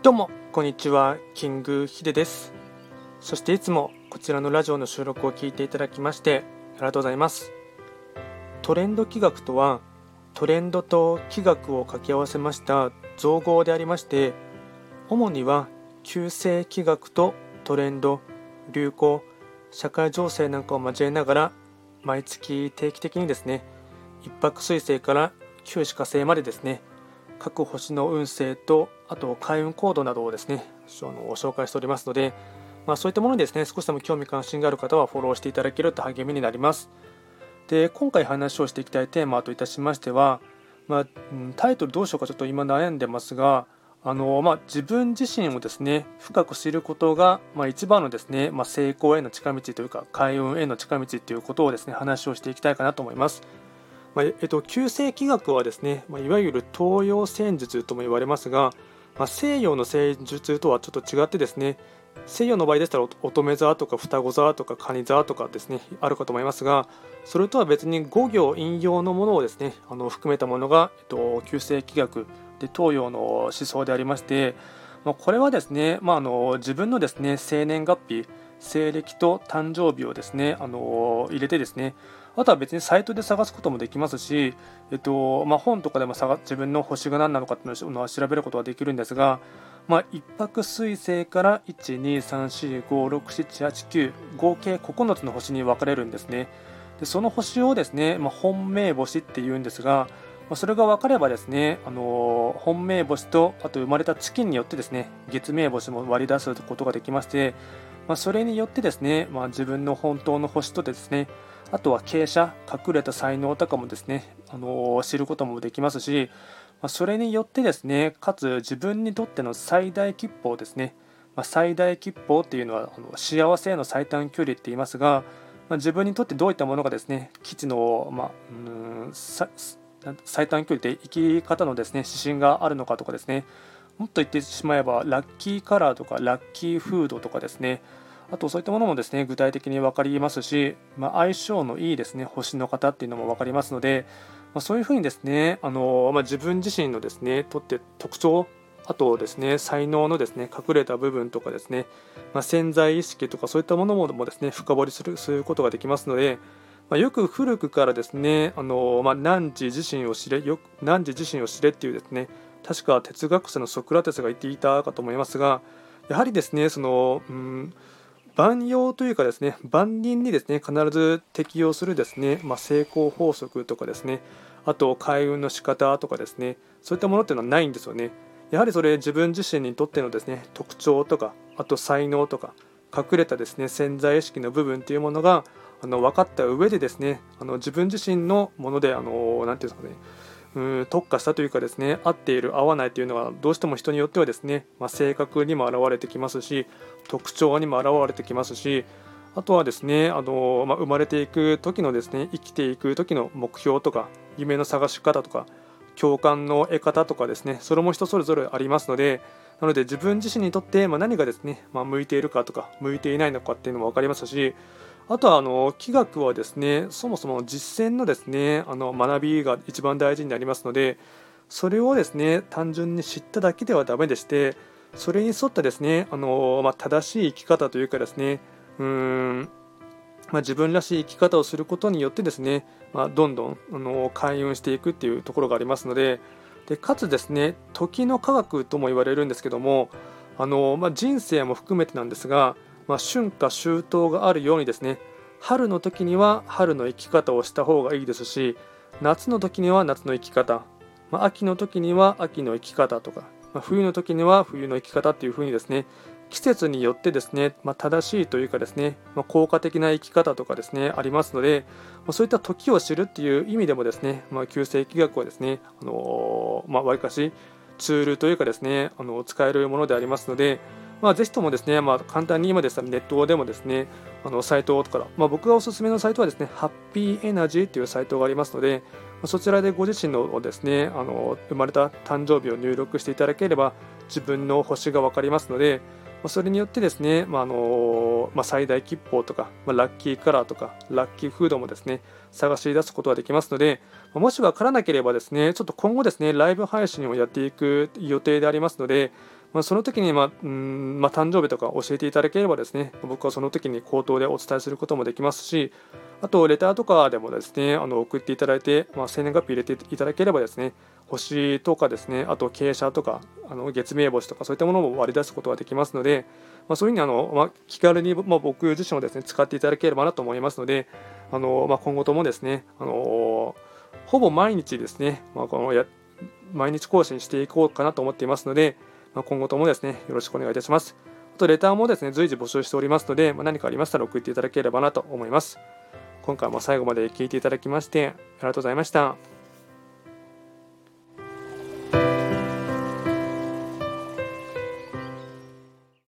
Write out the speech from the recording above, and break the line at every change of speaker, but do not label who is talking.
どうもこんにちはキングヒデです。そしていつもこちらのラジオの収録を聞いていただきましてありがとうございます。トレンド企画とはトレンドと企画を掛け合わせました造語でありまして主には旧世企画とトレンド流行社会情勢なんかを交えながら毎月定期的にですね一泊水星から旧歯科星までですね各星の運勢とあと開運行動などをですねの紹介しておりますので、まあ、そういったものにですね少しでも興味関心がある方はフォローしていただけると励みになりますで今回話をしていきたいテーマといたしましては、まあ、タイトルどうしようかちょっと今悩んでますがあのまあ、自分自身をですね深く知ることが、まあ、一番のですね、まあ、成功への近道というか開運への近道ということをですね話をしていきたいかなと思います。まあ、えっと、旧世紀学はですね、まあ、いわゆる東洋戦術とも言われますが、まあ、西洋の戦術とはちょっと違ってですね西洋の場合でしたら乙女座とか双子座とか蟹座とかですねあるかと思いますがそれとは別に五行引用のものをですねあの含めたものが、えっと、旧世紀学で東洋の思想でありまして、まあ、これはですね、まあ、あの自分のですね生年月日西暦と誕生日をですねあの入れてですねあとは別にサイトで探すこともできますし、えっとまあ、本とかでも探自分の星が何なのかっていうのは調べることができるんですが、まあ、1泊水星から123456789合計9つの星に分かれるんですね。でその星をですね、まあ、本命星っていうんですが、ま、それが分かればですね、あのー、本命星とあと生まれた月によってですね月命星も割り出すことができまして、まあ、それによってですね、まあ、自分の本当の星とですねあとは傾斜隠れた才能とかもですね、あの知ることもできますし、まそれによってですねかつ自分にとっての最大吉報ですね、まあ、最大吉報っていうのはあの幸せへの最短距離って言いますが、まあ、自分にとってどういったものがですね基地の、まあ、うん最短距離で生き方のですね指針があるのかとかですねもっと言ってしまえばラッキーカラーとかラッキーフードとかですね。あとそういったものもですね具体的に分かりますし、まあ、相性のいいですね星の方っていうのも分かりますので、まあ、そういうふうにですねあの、まあ、自分自身のですねとって特徴あとですね才能のですね隠れた部分とかですね、ま潜在意識とかそういったものもですね深掘りするすることができますので、まよく古くからですねあの、ま汝自身を知れよ汝自身を知れっていうですね確か哲学者のソクラテスが言っていたかと思いますがやはりですねそのうん万用というかですね万人にですね必ず適用するですね、まあ、成功法則とかですねあと開運の仕方とかですねそういったものっていうのはないんですよね。やはりそれ自分自身にとってのですね特徴とかあと才能とか隠れたですね潜在意識の部分っていうものがあの分かった上でですねあの自分自身のものであの何て言うんですかねうん特化したというかですね合っている合わないというのはどうしても人によってはですね、まあ、性格にも現れてきますし特徴にも現れてきますしあとはですねあの、まあ、生まれていく時のですね生きていく時の目標とか夢の探し方とか共感の得方とかですねそれも人それぞれありますのでなので自分自身にとって、まあ何がですね、まあ、向いているかとか向いていないのかっていうのも分かりますしあとはあの気学はですねそもそも実践のですねあの学びが一番大事になりますのでそれをですね単純に知っただけではダメでしてそれに沿ったですねあの、まあ、正しい生き方というかですねうーん、まあ、自分らしい生き方をすることによってですね、まあ、どんどんあの開運していくっていうところがありますのででかつですね時の科学とも言われるんですけどもあの、まあ、人生も含めてなんですがまあ、春夏秋冬があるようにですね春の時には春の生き方をした方がいいですし夏の時には夏の生き方、まあ、秋の時には秋の生き方とか、まあ、冬の時には冬の生き方っていうふうにですね季節によってですね、まあ、正しいというかですね、ま効果的な生き方とかですねありますので、まそういった時を知るっていう意味でもですね、まあ、旧世紀学はですね、あのー、まあ、わりかしツールというかですねあの使えるものでありますので、まあ、ぜひともですね、まあ、簡単に今ですね、ネットでもですね、あのサイトから、まあ、僕がおすすめのサイトはですね、ハッピーエナジーというサイトがありますので、そちらでご自身のですね、あの生まれた誕生日を入力していただければ、自分の星が分かりますので、それによってですね、まあのまあ、最大吉報とか、まあ、ラッキーカラーとか、ラッキーフードもですね、探し出すことができますので、もし分からなければですね、ちょっと今後ですね、ライブ配信をやっていく予定でありますので、まあ、その時に、まあうんまあ、誕生日とか教えていただければですね僕はその時に口頭でお伝えすることもできますしあとレターとかでもですねあの送っていただいて、まあ、生年月日入れていただければですね星とかですねあと傾斜とかあの月明星とかそういったものも割り出すことができますので、まあ、そういうふうにあの、まあ、気軽に、まあ、僕自身をですね使っていただければなと思いますのであの、まあ、今後ともですねあのほぼ毎日ですね、まあ、このや毎日更新していこうかなと思っていますので、まあ、今後ともですねよろしくお願いいたします。あとレターもですね随時募集しておりますので、まあ、何かありましたら送っていただければなと思います。今回も最後まで聴いていただきましてありがとうございました。